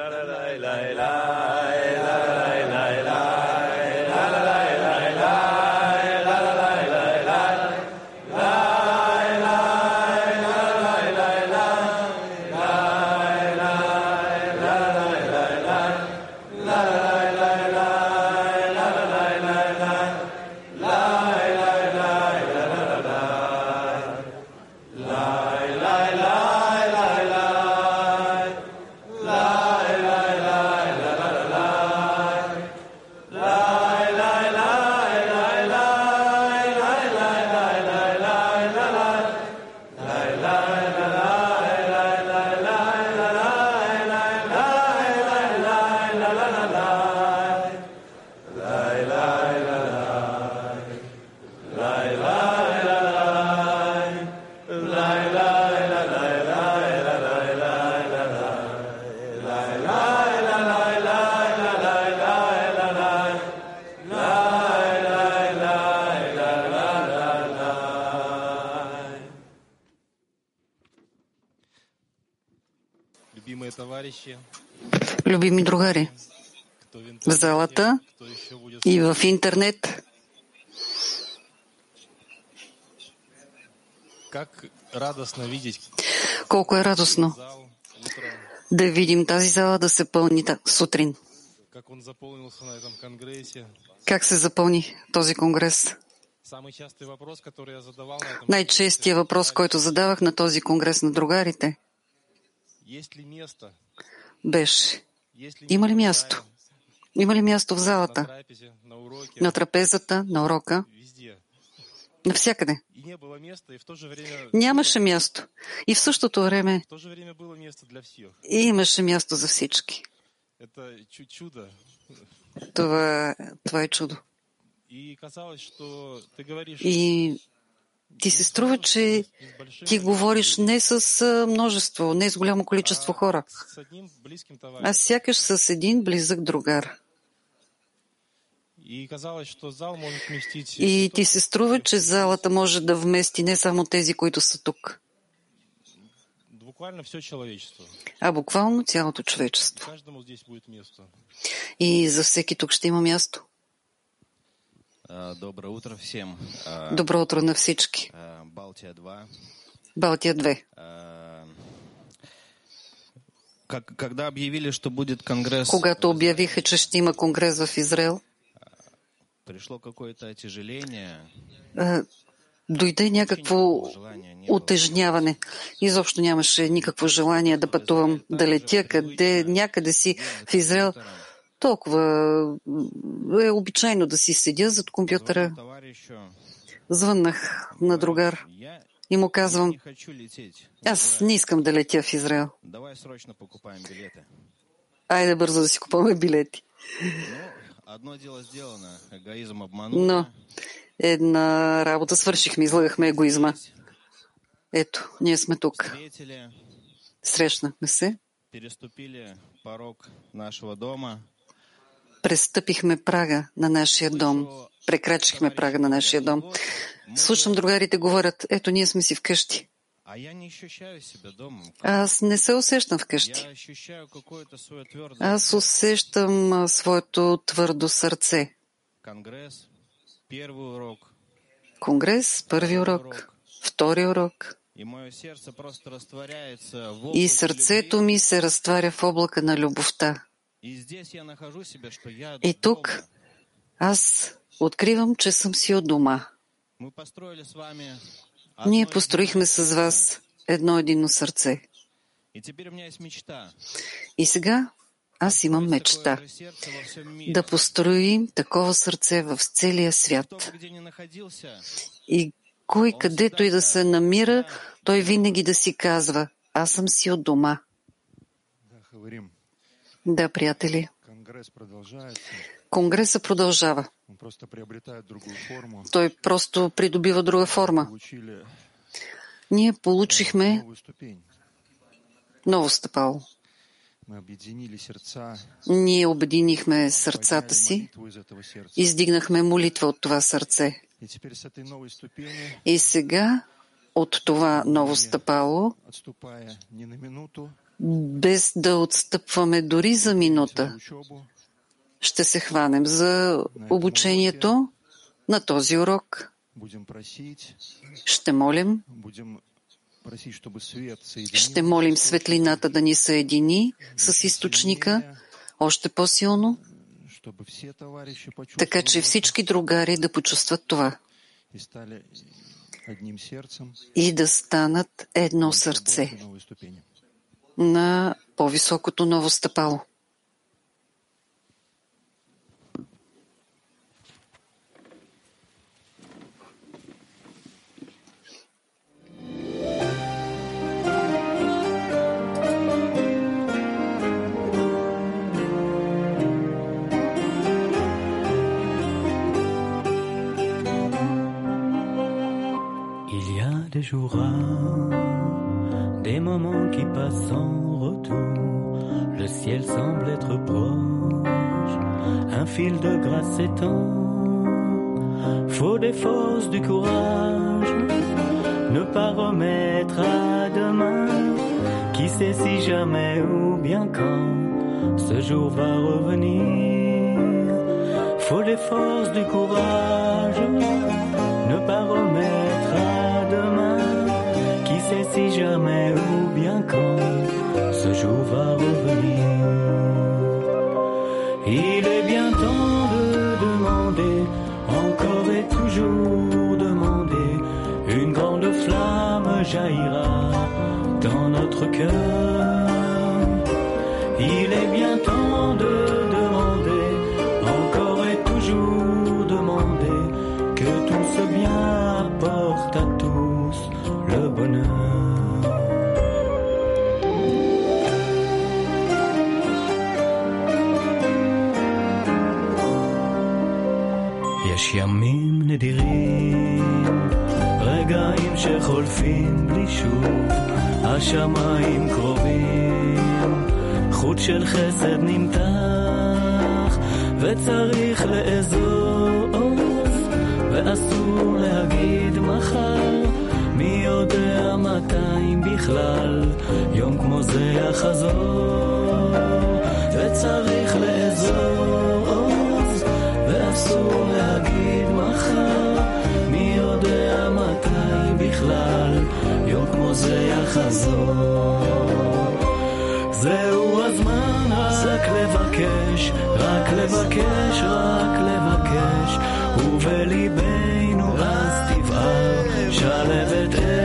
la la la la la. Любими другари, в залата и в интернет, Как радостно видеть колко е радостно. да видим тази зала да се пълни сутрин. как се запълни този конгрес? Най-честият въпрос, който задавах на този конгрес на другарите, беше има ли място? Има ли място в залата, на трапезата, на урока, навсякъде? Нямаше място. И в същото време имаше място за всички. Това, това е чудо. И ти се струва, че ти говориш не с множество, не с голямо количество хора, а сякаш с един близък другар. И ти се струва, че залата може да вмести не само тези, които са тук, а буквално цялото човечество. И за всеки тук ще има място. Доброе утро всем. Добро утро на всички. Балтия 2. Балтия 2. А, как- Когда объявили, что будет конгресс, Когато обявиха, че ще има конгрес в Израел, пришло какое-то отяжеление. а, дойде някакво утежняване. Изобщо нямаше никакво желание да пътувам, да летя къде, някъде си в Израел. Толкова е обичайно да си седя зад компютъра. Звъннах на другар и му казвам, аз не искам да летя в Израел. Айде бързо да си купуваме билети. Но една работа свършихме, излагахме егоизма. Ето, ние сме тук. Срещнахме се, переступили порог нашего дома. Престъпихме прага на нашия дом. Прекрачихме прага на нашия дом. Слушам другарите говорят, ето ние сме си вкъщи. Аз не се усещам вкъщи. Аз усещам своето твърдо сърце. Конгрес, първи урок, втори урок. И сърцето ми се разтваря в облака на любовта. И здесь я нахожу себя, что я И тук аз откривам, че съм си от дома. Мы построили с вами Ние одно построихме с вас едно едино сърце. И теперь у меня есть мечта. И сега аз имам мечта да построим такова сърце в целия свят. И кой където и да се намира, той винаги да си казва, аз съм си от дома. Да, приятели, Конгреса продължава. Той просто придобива друга форма. Ние получихме ново стъпало. Ние обединихме сърцата си, издигнахме молитва от това сърце. И сега от това ново стъпало, без да отстъпваме дори за минута. Ще се хванем за обучението на този урок. Ще молим, ще молим светлината да ни съедини с източника още по-силно, така че всички другари да почувстват това и да станат едно сърце. На по-високото ново стъпало. Des jours des moments qui passent sans retour. Le ciel semble être proche, un fil de grâce s'étend. Faut des forces, du courage, ne pas remettre à demain. Qui sait si jamais ou bien quand ce jour va revenir. Faut des forces, du courage, ne pas remettre. Sait si jamais ou bien quand ce jour va revenir. Il est bien temps de demander, encore et toujours demander. Une grande flamme jaillira dans notre cœur. השמיים קרובים, חוט של חסד נמתח, וצריך לאזוז, ואסור להגיד מחר, מי יודע מתי בכלל, יום כמו זה יחזור, וצריך לאזוז, זה יחזור. זהו הזמן רק לבקש, רק לבקש, רק לבקש, ובליבנו אז תבער שלבת אש.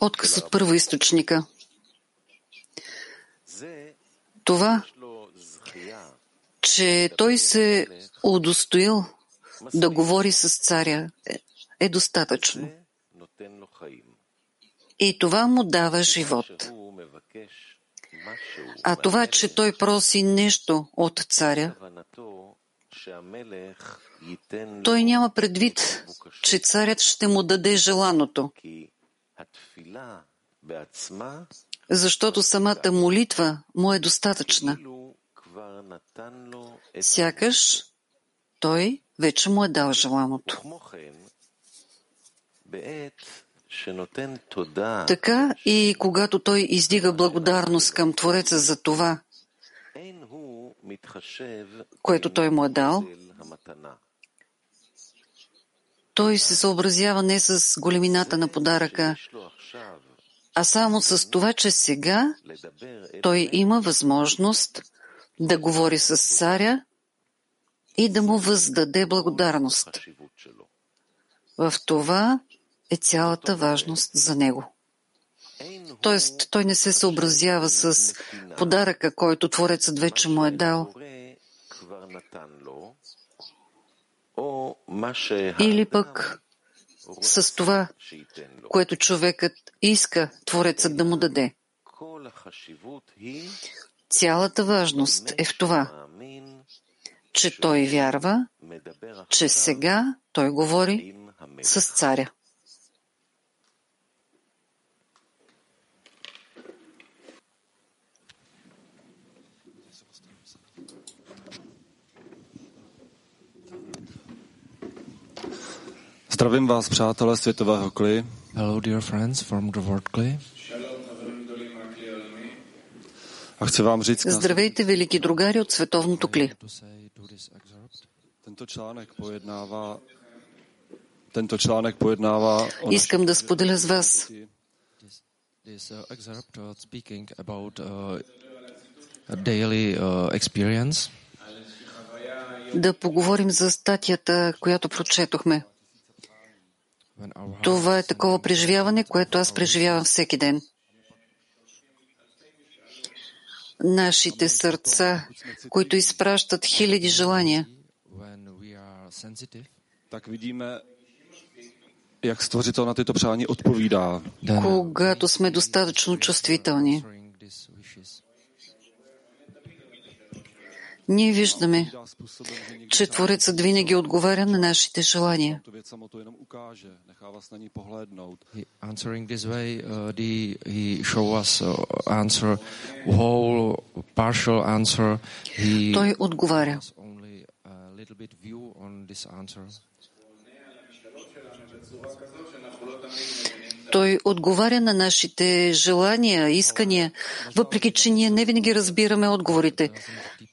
Отказ от първоисточника. Това, че той се удостоил да говори с царя, е, е достатъчно. И това му дава живот. А това, че той проси нещо от царя, той няма предвид, че царят ще му даде желаното, защото самата молитва му е достатъчна. Сякаш той вече му е дал желаното. Така и когато той издига благодарност към Твореца за това, което той му е дал, той се съобразява не с големината на подаръка, а само с това, че сега той има възможност да говори с царя и да му въздаде благодарност. В това е цялата важност за него. Тоест, той не се съобразява с подаръка, който Творецът вече му е дал. Или пък с това, което човекът иска Творецът да му даде. Цялата важност е в това, че той вярва, че сега той говори с царя. Zdravím vás, přátelé světového kli. Hello, dear friends from the Word Clay. A chci vám říct, Здравейте, велики другари от световното кли. Tento článek pojednává tento článek pojednává o Искам да споделя с вас This, this uh, excerpt uh, speaking about uh, daily uh, experience. да поговорим за статията, която прочетохме. Това е такова преживяване, което аз преживявам всеки ден. Нашите сърца, които изпращат хиляди желания, tak vidíme, jak stvořitel na tyto přání odpovídá. когато сме достатъчно чувствителни. Ние виждаме, че Творецът винаги отговаря на нашите желания. uh, uh, Той отговаря. Той отговаря на нашите желания, искания, въпреки че ние не винаги разбираме отговорите.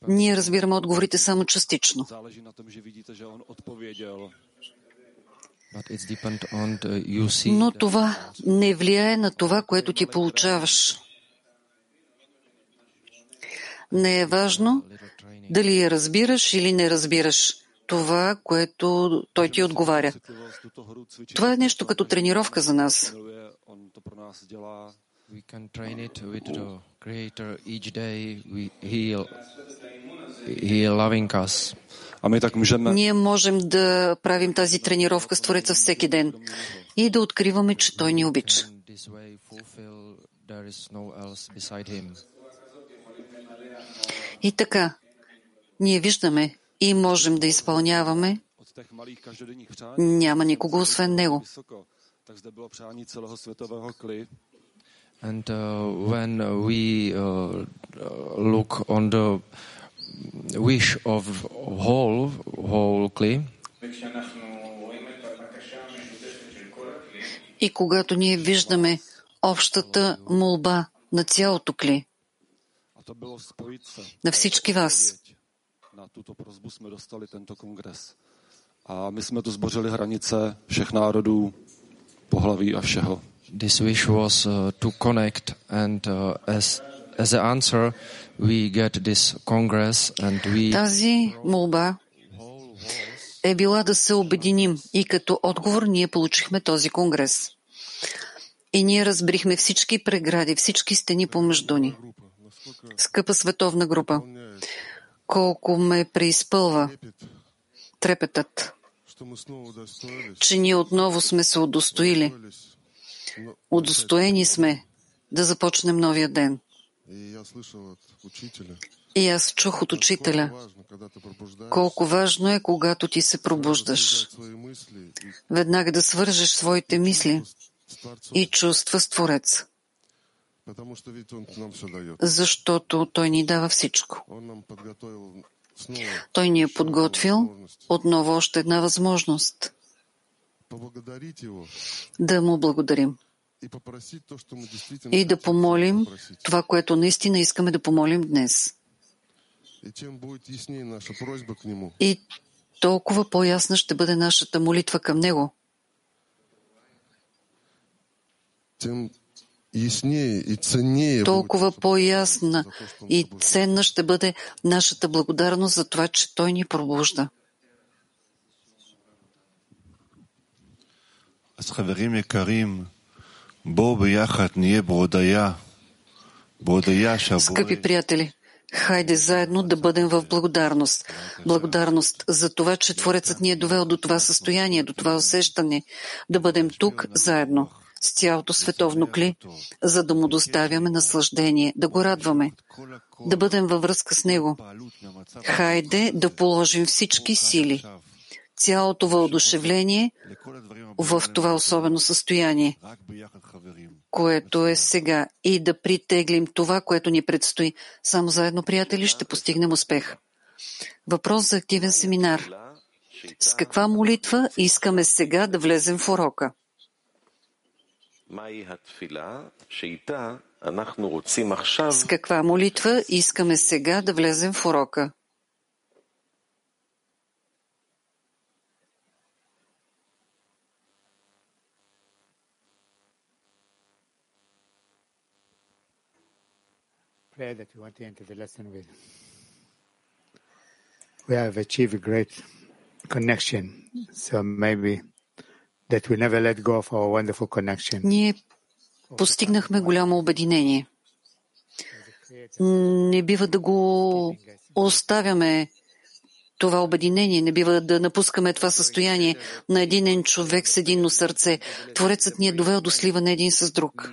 Ние разбираме отговорите само частично. Но това не влияе на това, което ти получаваш. Не е важно дали я разбираш или не разбираш това, което той ти отговаря. Това е нещо като тренировка за нас. We can train it with the Creator each day. We, he, he loving us. A my tak můžeme Ние можем да правим тази тренировка с Твореца всеки ден и да откриваме, че Той ни обича. И така, ние виждаме и можем да изпълняваме, няма никого освен Него. And uh, when we uh, uh, look on the wish of whole whole clay, И когато ние виждаме общата молба на цялото кли, на всички вас, Na tuto prozbu jsme dostali tento kongres. A my jsme tu zbořili hranice všech národů, pohlaví a všeho. this wish was uh, to connect, and uh, as as an answer, we get this congress, and we тази молба е била да се обединим и като отговор ние получихме този конгрес. И ние разбрихме всички прегради, всички стени помежду ни. Скъпа световна група, колко ме преизпълва трепетът, че ние отново сме се удостоили, удостоени сме да започнем новия ден. И аз чух от учителя, колко важно е, когато ти се пробуждаш, веднага да свържеш своите мисли и чувства с Творец, защото Той ни дава всичко. Той ни е подготвил отново още една възможност да му благодарим и да помолим това, което наистина искаме да помолим днес. И толкова по-ясна ще бъде нашата молитва към Него. Тем Толкова будет по-ясна за то, что Он и пробуждает. ценна ще бъде нашата благодарност за това, че Той ни пробужда. אז חברים יקרים, בואו ביחד נהיה ברודיה. ברודיה שהבורא Скъпи приятели, хайде заедно да бъдем в благодарност. Благодарност за това, че Творецът ни е довел до това състояние, до това усещане, да бъдем тук заедно с цялото световно кли, за да му доставяме наслаждение, да го радваме, да бъдем във връзка с него. Хайде да положим всички сили, цялото въодушевление в това особено състояние, което е сега, и да притеглим това, което ни предстои. Само заедно, приятели, ще постигнем успех. Въпрос за активен семинар. С каква молитва искаме сега да влезем в урока? С каква молитва искаме сега да влезем в урока? prayer that we want to enter the lesson with. We have achieved a great connection, so maybe Ние постигнахме голямо обединение. Не бива да го оставяме това обединение, не бива да напускаме това състояние на единен човек с единно сърце. Творецът ни е довел до сливане един с друг.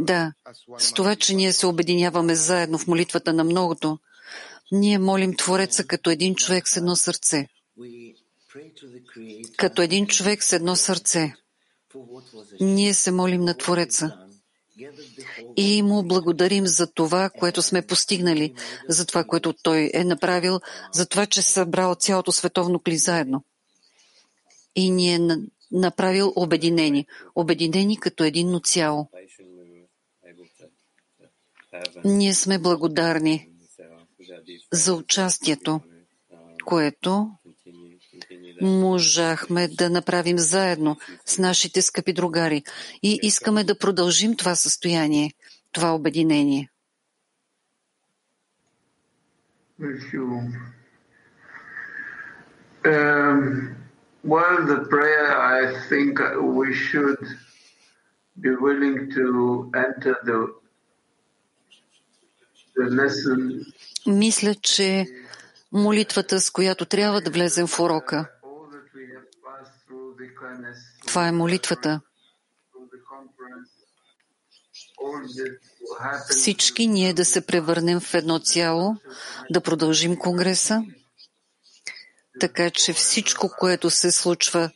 Да, с това, че ние се обединяваме заедно в молитвата на многото, ние молим Твореца като един човек с едно сърце. Като един човек с едно сърце. Ние се молим на Твореца и му благодарим за това, което сме постигнали, за това, което той е направил, за това, че събрал цялото световно кли заедно. И ни е на- направил обединени. Обединени като единно цяло. Ние сме благодарни за участието, което можахме да направим заедно с нашите скъпи другари и искаме да продължим това състояние, това обединение. Um, well, the prayer, I think we should be willing to enter the, the lesson Мисля, че молитвата, с която трябва да влезем в урока, all that we have passed through the kindness това е молитвата. Всички ние да се превърнем в едно цяло, да продължим Конгреса, така че всичко, което се случва,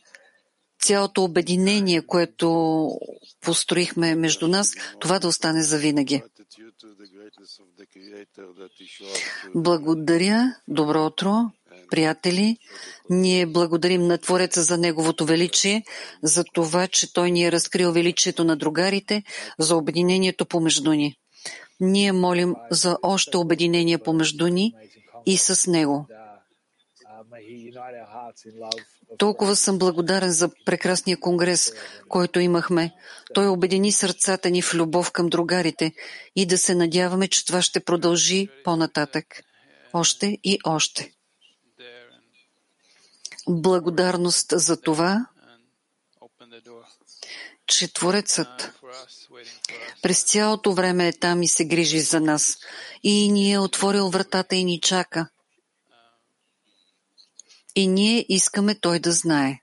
цялото обединение, което построихме между нас, това да остане завинаги. Благодаря, добро утро, приятели. Ние благодарим на Твореца за Неговото величие, за това, че Той ни е разкрил величието на другарите, за обединението помежду ни. Ние молим за още обединение помежду ни и с Него. Толкова съм благодарен за прекрасния конгрес, който имахме. Той обедини сърцата ни в любов към другарите и да се надяваме, че това ще продължи по-нататък. Още и още. Благодарност за това, че Творецът през цялото време е там и се грижи за нас. И ни е отворил вратата и ни чака. И ние искаме той да знае.